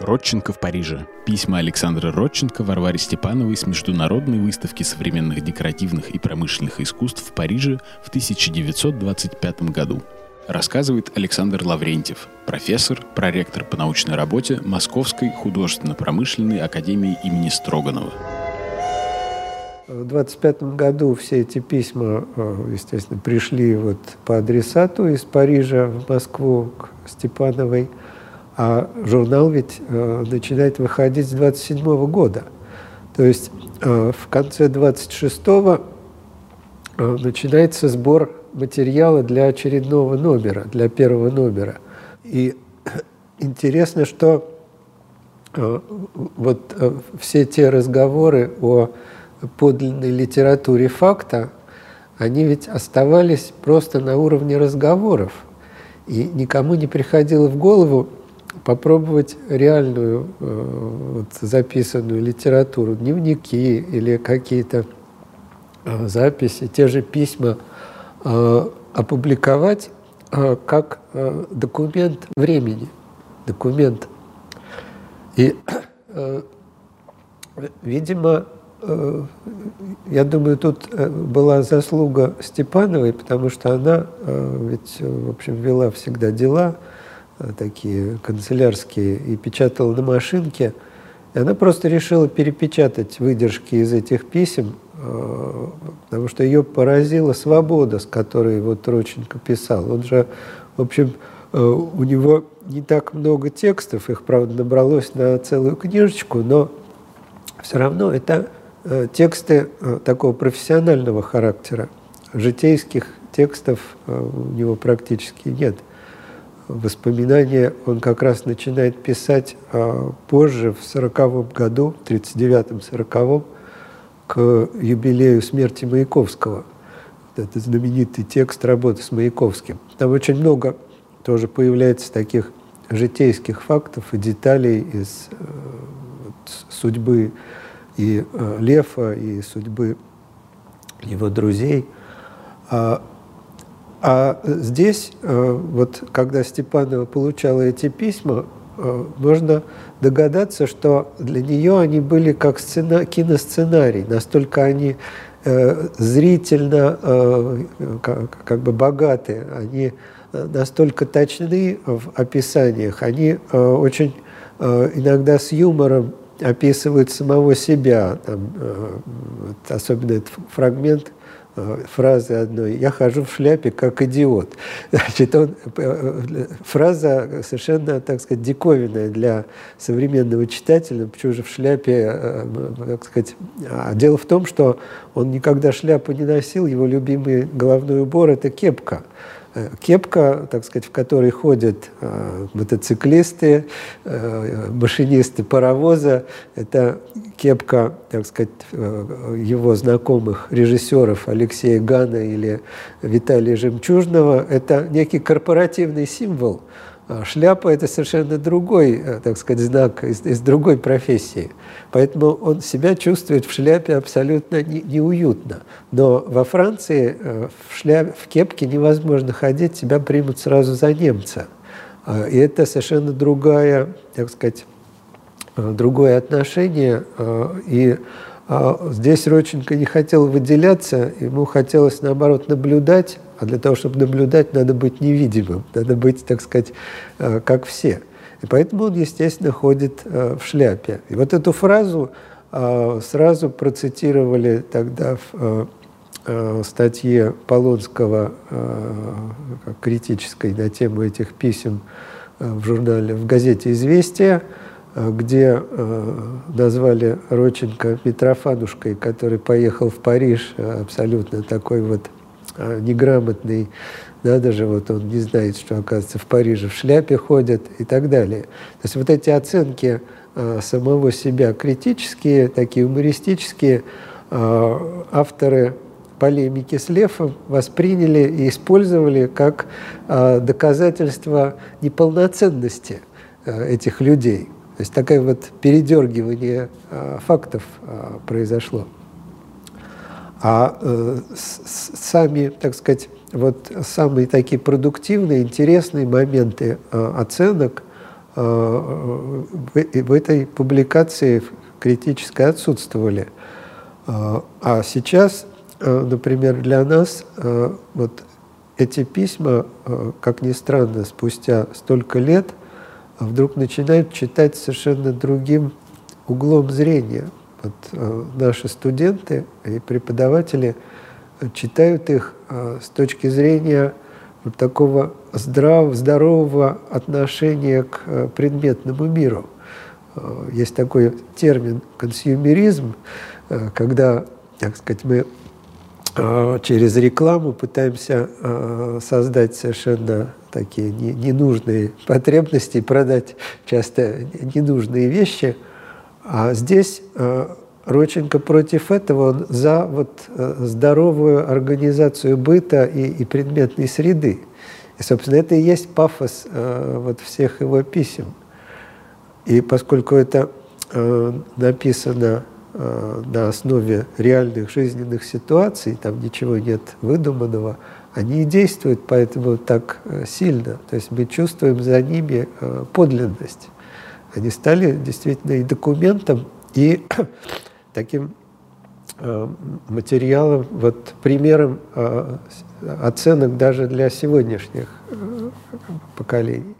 Родченко в Париже. Письма Александра Родченко Варваре Степановой с международной выставки современных декоративных и промышленных искусств в Париже в 1925 году. Рассказывает Александр Лаврентьев, профессор, проректор по научной работе Московской художественно-промышленной академии имени Строганова. В 25 году все эти письма, э, естественно, пришли вот по адресату из Парижа в Москву к Степановой, а журнал ведь э, начинает выходить с 27 года. То есть э, в конце 26-го начинается сбор материала для очередного номера, для первого номера. И интересно, что вот все те разговоры о подлинной литературе факта, они ведь оставались просто на уровне разговоров. И никому не приходило в голову попробовать реальную э, вот, записанную литературу, дневники или какие-то э, записи, те же письма э, опубликовать как документ времени, документ. И, видимо, я думаю, тут была заслуга Степановой, потому что она ведь, в общем, вела всегда дела такие канцелярские и печатала на машинке. И она просто решила перепечатать выдержки из этих писем, потому что ее поразила свобода, с которой вот Роченко писал. Он же, в общем, у него не так много текстов, их, правда, набралось на целую книжечку, но все равно это Э, тексты э, такого профессионального характера. Житейских текстов э, у него практически нет. Воспоминания он как раз начинает писать позже, в сороковом году, в 39-40, к юбилею смерти Маяковского. Это знаменитый текст работы с Маяковским. Там очень много тоже появляется таких житейских фактов и деталей из судьбы и э, Лефа, и судьбы его друзей. А, а здесь, э, вот когда Степанова получала эти письма, э, можно догадаться, что для нее они были как сцена, киносценарий, настолько они э, зрительно э, как, бы богаты, они настолько точны в описаниях, они э, очень э, иногда с юмором описывает самого себя. Там, э, вот, особенно этот фрагмент э, фразы одной «я хожу в шляпе как идиот». Значит, он, э, фраза совершенно, так сказать, диковинная для современного читателя, почему же в шляпе, так сказать. А дело в том, что он никогда шляпу не носил, его любимый головной убор – это кепка – кепка, так сказать, в которой ходят э, мотоциклисты, э, машинисты паровоза. Это кепка, так сказать, его знакомых режиссеров Алексея Гана или Виталия Жемчужного. Это некий корпоративный символ – шляпа – это совершенно другой, э, так сказать, знак из, из другой профессии. Поэтому он себя чувствует в шляпе абсолютно не, неуютно. Но во Франции э, в, шляп, в кепке невозможно ходить, тебя примут сразу за немца. А, и это совершенно другая, так сказать, э, другое отношение. И а, здесь Роченко не хотел выделяться, ему хотелось, наоборот, наблюдать а для того, чтобы наблюдать, надо быть невидимым, надо быть, так сказать, э, как все. И поэтому он, естественно, ходит э, в шляпе. И вот эту фразу э, сразу процитировали тогда в статье Полонского критической на тему этих писем в журнале, в газете «Известия», где назвали Роченко Митрофанушкой, который поехал в Париж, абсолютно такой вот неграмотный, да, даже вот он не знает, что, оказывается, в Париже в шляпе ходят и так далее. То есть вот эти оценки а, самого себя критические, такие юмористические, а, авторы полемики с Левом восприняли и использовали как доказательство неполноценности этих людей. То есть такое вот передергивание фактов произошло. А э, сами, так сказать, вот самые такие продуктивные, интересные моменты э, оценок в этой публикации критической отсутствовали. А сейчас, например, для нас вот эти письма, как ни странно, спустя столько лет вдруг начинают читать совершенно другим углом зрения. Вот наши студенты и преподаватели читают их с точки зрения вот такого здрав, здорового отношения к э, предметному миру. Э, есть такой термин консюмеризм, э, когда, так сказать, мы через рекламу пытаемся создать совершенно такие ненужные потребности, продать часто ненужные вещи. А здесь Роченко против этого, он за вот э, здоровую организацию быта и, и предметной среды. И, собственно, это и есть пафос э, вот всех его писем. И поскольку это э, написано э, на основе реальных жизненных ситуаций, там ничего нет выдуманного, они и действуют поэтому так э, сильно. То есть мы чувствуем за ними э, подлинность. Они стали действительно и документом, и таким э, материалом, вот примером э, оценок даже для сегодняшних э, поколений.